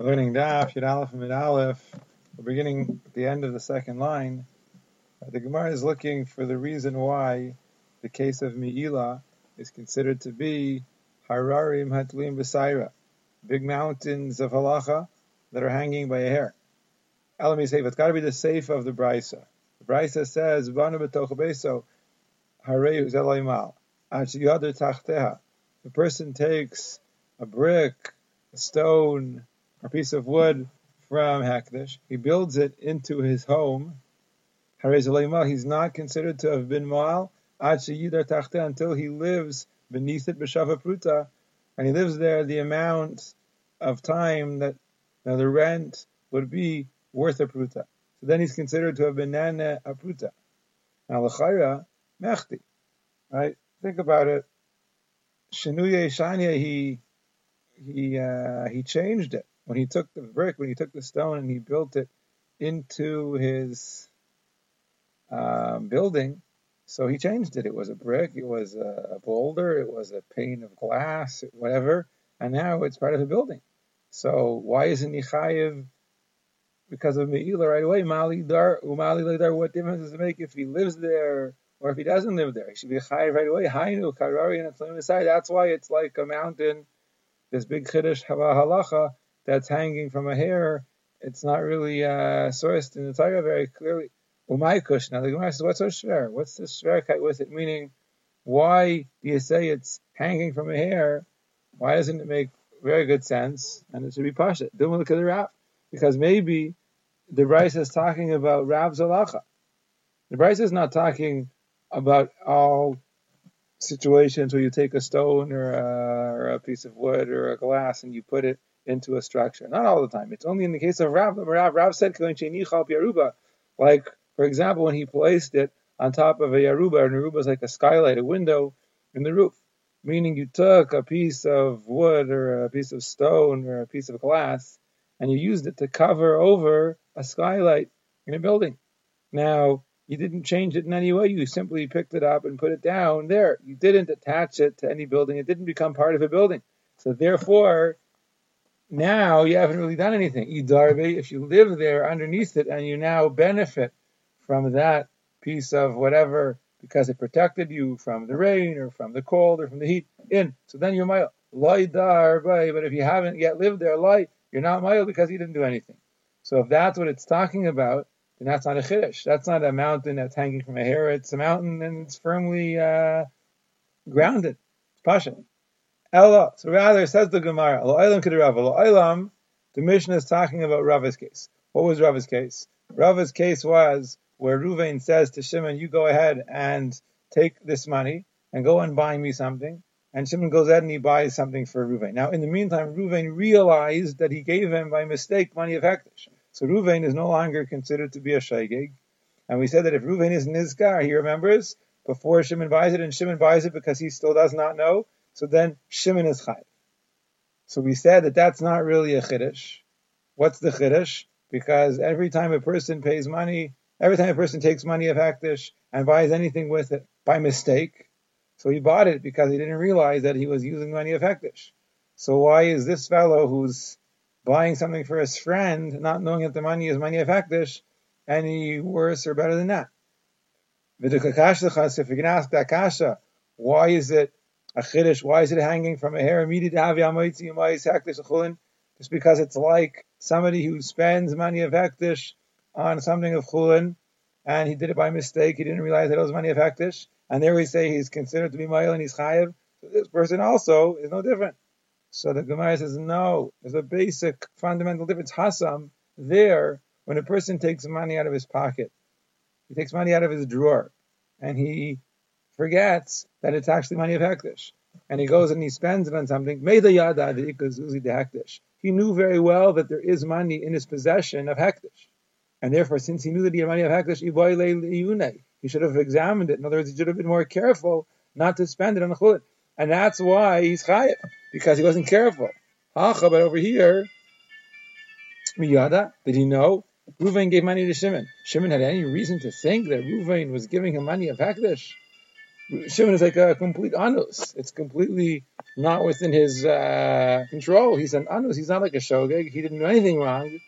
We're learning Daf, Yud Aleph, and Aleph. We're beginning at the end of the second line. Uh, the Gemara is looking for the reason why the case of Mi'ila is considered to be Hararim Hatlim Besaira, big mountains of halacha that are hanging by a hair. Elami Seif, it's got to be the safe of the Brisa. The Brisa says, Banu betoch beso, Harei Zelaymal, Achiyadr Tachteha. The person takes a brick, a stone, a piece of wood from Hekdesh. He builds it into his home. He's not considered to have been Moal until he lives beneath it pruta, and he lives there the amount of time that now the rent would be worth a pruta. So then he's considered to have been nana a pruta. Now l'chayra mechti, right? Think about it. Shenuye shanya he he uh, he changed it when he took the brick, when he took the stone and he built it into his um, building, so he changed it. It was a brick, it was a, boulder, it was a pane of glass, whatever, and now it's part of the building. So why isn't he chayiv because of Me'ila right away? Mali dar, umali dar. What difference does it make if he lives there or if he doesn't live there? He should be chayiv right away. Hainu karari and That's why it's like a mountain. This big chiddush halacha that's hanging from a hair, it's not really uh, sourced in the Torah very clearly. Umay kush. Now the Gemara says, what's so shver? What's the shverkeit with it? Meaning, why do you say it's hanging from a hair? Why doesn't it make very good sense? And it should be pasha. Don't look at the rap. Because maybe the Bryce is talking about Rav Zalacha. The Bryce is not talking about all situations where you take a stone or a, or a piece of wood or a glass and you put it into a structure. Not all the time. It's only in the case of Rav. Rav, Rav said, like, for example, when he placed it on top of a Yaruba, and Yaruba is like a skylight, a window in the roof. Meaning you took a piece of wood or a piece of stone or a piece of glass and you used it to cover over a skylight in a building. Now, you didn't change it in any way. You simply picked it up and put it down there. You didn't attach it to any building. It didn't become part of a building. So therefore, now you haven't really done anything. Idarbe, if you live there underneath it and you now benefit from that piece of whatever because it protected you from the rain or from the cold or from the heat in. So then you're mile. Darbe, but if you haven't yet lived there, light, you're not mile because you didn't do anything. So if that's what it's talking about, then that's not a chiddush. That's not a mountain that's hanging from a hair. It's a mountain and it's firmly uh, grounded. It's pasha. Ella. So rather, says the Gemara, the Mishnah is talking about Rava's case. What was Rava's case? Rava's case was where Ruvain says to Shimon, you go ahead and take this money and go and buy me something. And Shimon goes ahead and he buys something for Ruvain. Now, in the meantime, Ruvain realized that he gave him by mistake money of Hektish. So Ruvain is no longer considered to be a Shaygig. And we said that if Ruvain is Nizkar, he remembers before Shimon buys it, and Shimon buys it because he still does not know, so then Shimon is chayiv. So we said that that's not really a chiddush. What's the chiddush? Because every time a person pays money, every time a person takes money of Hakdish and buys anything with it by mistake, so he bought it because he didn't realize that he was using money of Hektish. So why is this fellow who's buying something for his friend, not knowing that the money is money of Hektish, any worse or better than that? If you can ask that kasha, why is it a chiddush. Why is it hanging from a hair? Immediately to have Just because it's like somebody who spends money of hektish on something of chulin, and he did it by mistake. He didn't realize that it was money of hektish, and there we say he's considered to be ma'il and he's chayiv. So this person also is no different. So the Gemara says no. There's a basic fundamental difference. Hasam there when a person takes money out of his pocket, he takes money out of his drawer, and he forgets that it's actually money of Hektish. And he goes and he spends it on something. May the Yadaik the Hakdash. He knew very well that there is money in his possession of Hektish. And therefore, since he knew that he had money of Hektish, he should have examined it. In other words, he should have been more careful not to spend it on chulin. And that's why he's chayiv, because he wasn't careful. But over here, Miyada, did he know? Ruvain gave money to Shimon. Shimon had any reason to think that Ruvain was giving him money of Hektish? Shimon is like a complete anus. It's completely not within his uh, control. He's an anus. He's not like a shogeg. He didn't do anything wrong.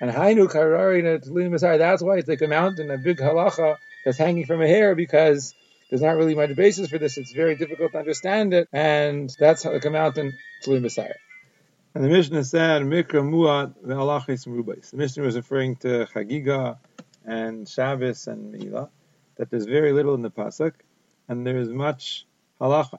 And Hainu Karari That's why it's like a mountain, a big halacha that's hanging from a hair because there's not really much basis for this. It's very difficult to understand it, and that's how it come out in Tluim Messiah. And the Mishnah said, Mikra Muat ve'alachis merubais. The Mishnah was referring to Chagiga and Shabbos and Mila, that there's very little in the Pasuk, and there is much halacha.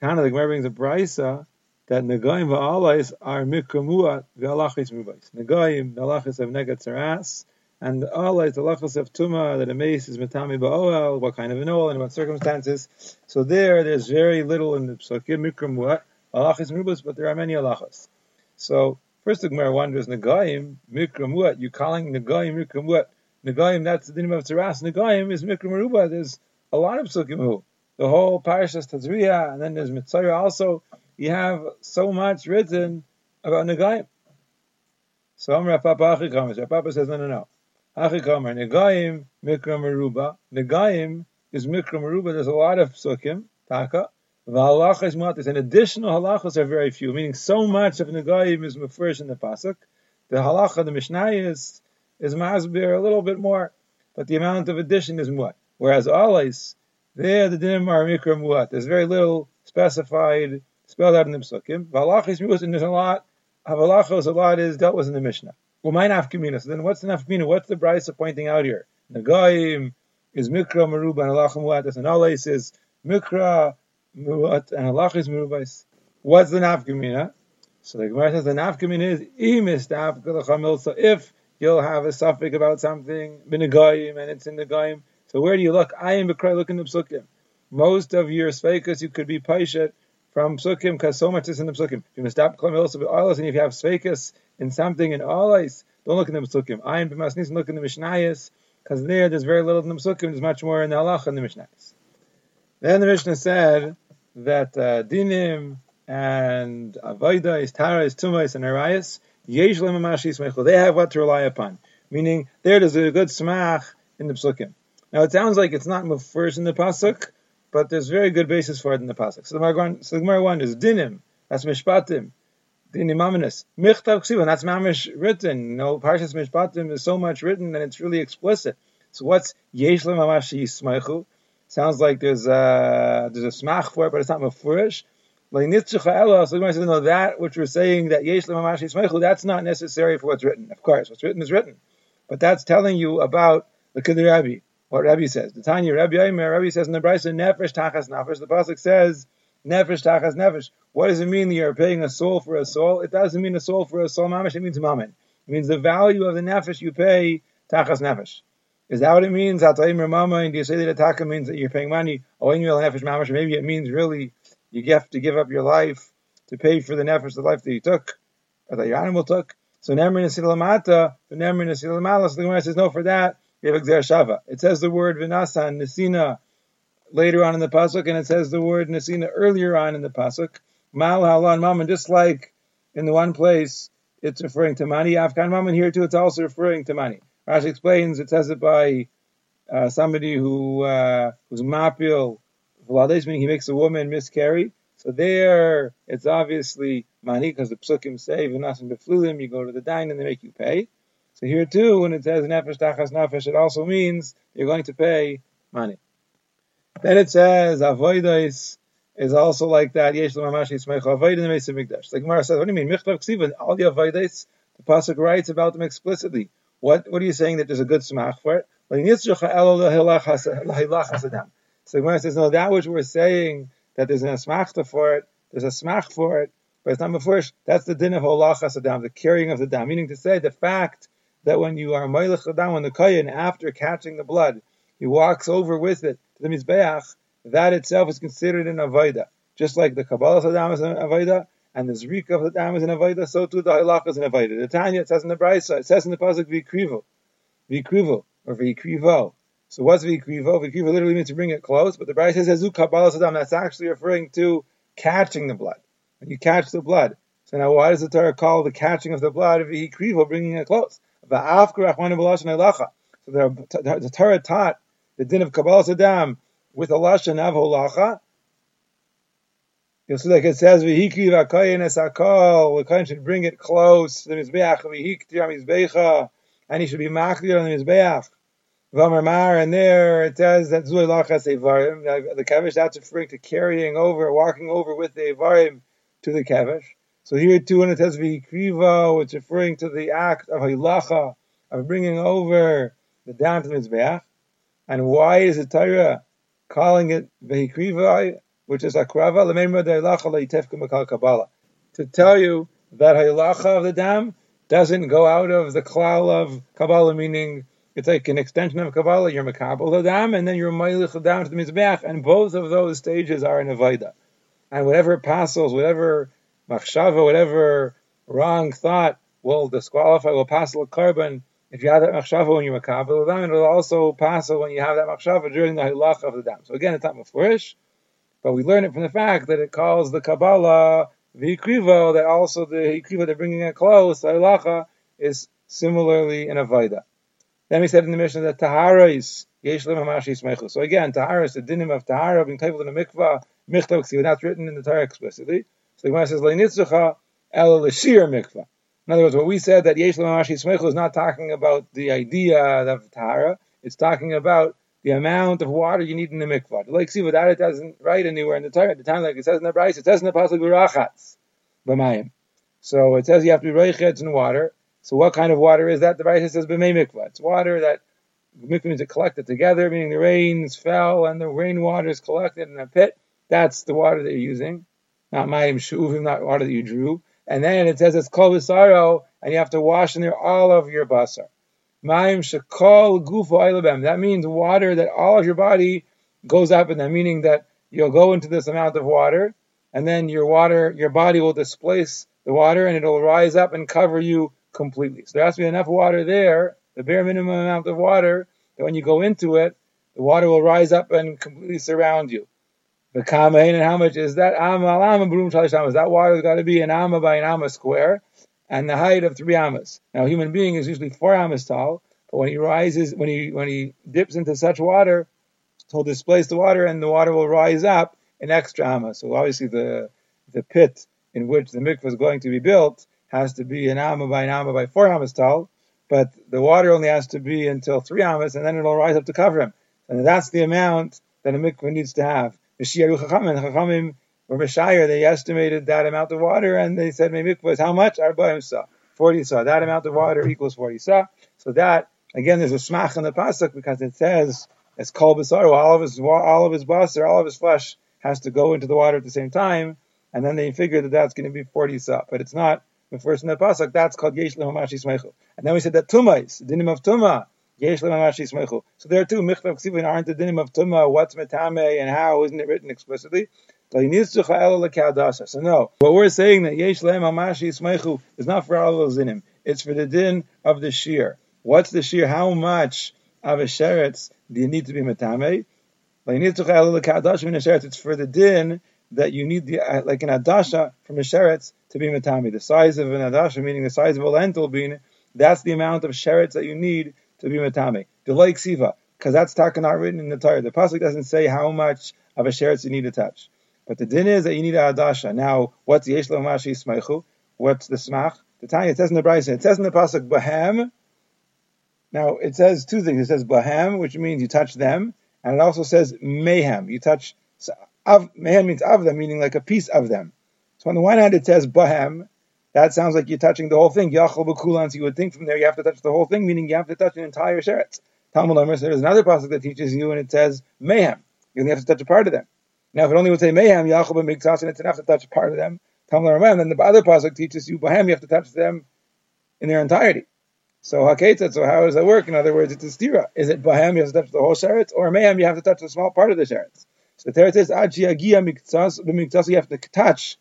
Tana, the Gemara brings a brisa that Nagayim va'alais are Mikra Muat ve'alachis merubais. Nagayim, the halachis of Negat Saras, and Allah is the lachas of tuma that a mace is metami ba'oel, what kind of an oil and what circumstances. So there, there's very little in the psukim mikram what halachas merubas, but there are many halachas. So first the Gemara wonders nagaim mikram what you calling nagaim mikram what nagaim that's the name of tzaras nagaim is mikram meruba. There's a lot of psukim the whole parashas Tazriya, and then there's Metzora also. You have so much written about nagaim. So Amr Papa Papa says no no no. Achikamer Negayim Mikra Meruba. Negayim is Mikra Meruba. There's a lot of psukim, taka. V'halachas matis. And additional halachas are very few, meaning so much of Negayim is mefurish in the pasuk. The halacha, the Mishnah is is masbir a little bit more, but the amount of addition is what. Whereas always there the dinim are mikra muat. There's very little specified spelled out in the psukim. V'halachas muat, and there's a lot. Havalachos, a lot is dealt with in the Mishnah. Well, my nafkamina. So then, what's the nafkamina? What's the brisa pointing out here? Nagaim is mikra meruba and halach muatas, and alais is mikra muat and halach is merubais. What's the nafkamina? So the Gemara says the nafkamina is imis So if you'll have a suffix about something binagayim and it's in the gaim, so where do you look? I am bekray looking at psukim. Most of your sveikas you could be paishet from psukim because so much is in the psukim. You must stop calling also Allah. and if you have sveikas in something in alais, don't look in the Mesukim. I am B'masnis, look in the Mishnayos, because there there's very little in the Mesukim, there's much more in the Halach and the Mishnayos. Then the Mishnah said that uh, Dinim and Avodah, is Tara, is Tumais, and Yesh they have what to rely upon. Meaning, there there's a good smach in the Psukim. Now it sounds like it's not first in the Pasuk, but there's very good basis for it in the Pasuk. So the Gemara, so the Gemara one is Dinim, that's Mishpatim, the Nimaminis. Michtav Ksiva, that's mamish written. You know, Parshas Mishpatim is so much written and it's really explicit. So what's Yesh Mamash Yismaichu? Sounds like there's a, there's a smach for it, but it's not mafurish. Like Nitzchucha Ela, so says, no, that which we're saying that Yesh Mamash Yismaichu, that's not necessary for what's written. Of course, what's written is written. But that's telling you about the Kidder Rabbi, what Rabbi says. The Tanya Rabbi Aimer, Rabbi says in the Brisa, Nefesh Tachas Nefesh, the Pasuk says, Nefesh Tachas Nefesh. What does it mean that you're paying a soul for a soul? It doesn't mean a soul for a soul, mamish. It means mammon. It means the value of the nefesh you pay tachas nefesh. Is that what it means? And do you say that taka means that you're paying money? Oh, nefesh mamish. Maybe it means really you have to give up your life to pay for the nefesh, the life that you took, or that your animal took. So nemrin nemri nesilamata, the nemri nesilamala. So the Gemara says no for that. Have shava. It says the word vinasan nesina later on in the pasuk, and it says the word nesina earlier on in the pasuk. Mal Halan Mammon, just like in the one place it's referring to money, Af kan Mammon here too, it's also referring to money. Rashi explains it says it by uh, somebody who uh, who's mapil meaning he makes a woman miscarry. So there, it's obviously money because the psukim say v'nasim beflulim, you go to the dine and they make you pay. So here too, when it says nefesh tachas nefesh, it also means you're going to pay money. Then it says avoidais is also like that. Yesh l'mamash yismech avoid in the Mesa Mikdash. Like Gemara says, what do you mean? Michtav ksiva, all the avoides, the pasuk writes about them explicitly. What what are you saying that there's a good smach for it? So Gemara says, no, that which we're saying that there's an smachta for it, there's a smach for it, but it's not before. That's the din of holach hasadam, the carrying of the dam. Meaning to say, the fact that when you are moilach dam, when the kohen after catching the blood, he walks over with it to the mizbeach, that itself is considered an avoida. Just like the Kabbalah Saddam is an avoida, and the Zrika of the Dam is an avoida, so too the Halach is an avoida. The Tanya, it says in the Brisa, it says in the Pasuk, Vikrivo, Vikrivo, or Vikrivo. So what's Vikrivo? Vikrivo literally means to bring it close, but the Brisa says, Kabbalah Saddam, that's actually referring to catching the blood. When you catch the blood. So now why does the Torah call the catching of the blood Vikrivo, bringing it close? So the, the Torah taught the din of Kabbalah Saddam with a lashon of holacha. See like it says, "V'hikri v'akoyin esakol." The kohen should bring it close to the mizbeach. V'hikri mizbecha, and he should be machdir on the mizbeach. V'amar and there it says that zui lachas evarim. The kevish that's referring to carrying over, walking over with the evarim to the kevish. So here too, when it says v'hikriva, it's referring to the act of hilacha of bringing over the down to the mizbeach. And why is the Torah calling it v'hikriva? which is akrava kabbalah. To tell you that halacha of the dam doesn't go out of the klal of kabbalah, meaning it's like an extension of kabbalah. You're makabel the dam, and then you're meilich down to the mizbeach, and both of those stages are in avoda. And whatever passes, whatever machshava, whatever wrong thought will disqualify, will pass the korban. If you have that machshava when you're makabel the dam, it will also pass when you have that machshava during the halacha of the dam. So again, it's not mafurish. But we learn it from the fact that it calls the Kabbalah the Hikrivo, that also the Hikrivo they're bringing it close, the Halacha, is similarly in Avaida. Then we said in the Mishnah that Tahara is Yesh Hamashi Smechu. So again, Tahara is the dinim of Tahara, being tabled in a mikvah, michtav that's written in the Torah explicitly. So the Gemara says, Leinitzucha el mikvah. In other words, what we said that Yesh Hamashi Smechu is not talking about the idea of Tahara, it's talking about the amount of water you need in the mikvah. Like see without it doesn't write anywhere in the Torah. At the time, like it says in the Bryce, it says in the pasuk burachatz b'mayim. So it says you have to be reichetz in water. So what kind of water is that? The Bryce says b'may mikvah. It's water that mikvah means it collected together, meaning the rains fell and the rainwater is collected in a pit. That's the water that you're using, not mayim shuvim, not water that you drew. And then it says it's kol and you have to wash in there all of your basar. Mayim shekol gufo That means water that all of your body goes up in that, meaning that you'll go into this amount of water, and then your water, your body will displace the water, and it'll rise up and cover you completely. So there has to be enough water there, the bare minimum amount of water, that when you go into it, the water will rise up and completely surround you. The kamain, and how much is that? That water has got to be an amma by an amma square and the height of three amas. Now, a human being is usually four amas tall, but when he rises, when he when he dips into such water, he'll displace the water, and the water will rise up an extra amas. So obviously, the the pit in which the mikvah is going to be built has to be an amma by an amma by four amas tall, but the water only has to be until three amas, and then it'll rise up to cover him. And that's the amount that a mikvah needs to have. The Chachamim or Meshire, they estimated that amount of water and they said was how much? Arbaim sa. 40 sa. That amount of water equals 40 sa. So that, again, there's a smach in the pasuk because it says, it's called basar, all of his, all of his basar, all of his flesh has to go into the water at the same time. And then they figure that that's going to be 40 sa. But it's not. The first in the pasuk, that's called yesh smechu. And then we said that tumais, dinim of tumah, So there two michtav ksivin aren't the dinim of tumah, what's metame, and how isn't it written explicitly? So no, what we're saying that Yesh Lehem Amashi Smechu is not for all those in him. It's for the din of the shear. What's the shear? How much of a sheretz do you need to be metame? It's for the din that you need the uh, like an adasha from a sheretz to be metame. The size of an adasha, meaning the size of a lentil bean, that's the amount of sheretz that you need to be metame. The like siva, because that's talking not written in the Torah. The pasuk doesn't say how much of a sheretz you need to touch. But the din is that you need a hadasha. Now, what's yesh mashi smechu? What's the smach? The Tanya, it says in the Brisa, it says in the pasuk bahem. Now, it says two things. It says bahem, which means you touch them, and it also says mayhem. You touch, so, mayhem means of them, meaning like a piece of them. So on the one hand, it says bahem. That sounds like you're touching the whole thing. Yachal b'kulan. So you would think from there you have to touch the whole thing, meaning you have to touch an entire sheretz. Talmud Omer, there's another pasuk that teaches you, and it says mayhem. You only have to touch a part of them. Now, if it only would say mayhem, Yachub and Miktas, and it's enough to touch a part of them, Talmud Ramam, then the other pasuk teaches you Bahem, you have to touch them in their entirety. So Haketa, so how does that work? In other words, it's a stira. Is it Bahem, you have to touch the whole sheretz, or Mayhem, you have to touch a small part of the sheretz? So the Torah says, Agia Miktas, Miktas, you have to touch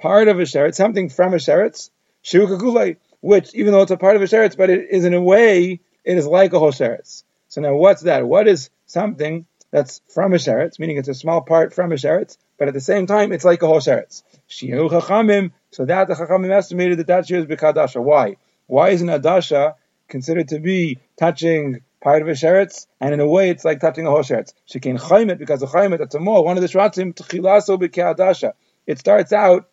part of a sheretz, something from a sheretz, Shirukakulei, which, even though it's a part of a sheretz, but it is in a way, it is like a whole sheretz. So now what's that? What is something that's from a sheretz, meaning it's a small part from a sheretz, but at the same time it's like a whole sheretz. Chachamim, so that the chachamim estimated that that shear is b'kadasha. Why? Why isn't adasha considered to be touching part of a sheretz, and in a way it's like touching a whole sheretz. Shekin chaymet, because the chaymet, that's a more, one of the shratzim, tchilaso b'ke'adasha. It starts out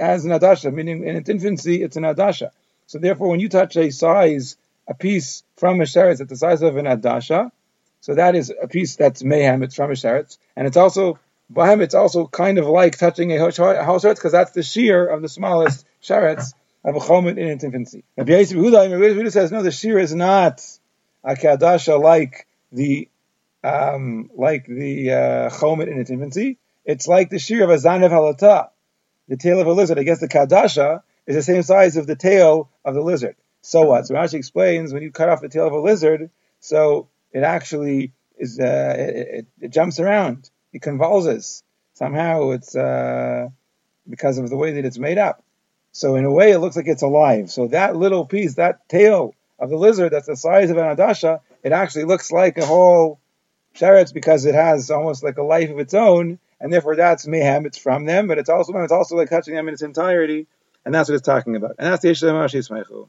as an adasha, meaning in its infancy, it's an adasha. So therefore, when you touch a size, a piece from a sheretz at the size of an adasha, so that is a piece that's mayhem, it's from a sheretz, and it's also, bahem, it's also kind of like touching a whole sheretz, because that's the shear of the smallest sheretz of a chomet in its infancy. Rabbi says, no, the shear is not a kadasha like the um, like the uh, chomet in its infancy. It's like the shear of a zanev halata, the tail of a lizard. I guess the kadasha is the same size of the tail of the lizard. So what? So Rashi explains when you cut off the tail of a lizard, so it actually is uh, it, it, it, jumps around, it convulses. Somehow it's uh, because of the way that it's made up. So in a way, it looks like it's alive. So that little piece, that tail of the lizard, that's the size of an adasha, it actually looks like a whole sheretz because it has almost like a life of its own, and therefore that's mayhem. It's from them, but it's also it's also like touching them in its entirety, and that's what it's talking about. And that's the issue of Yishem Rashi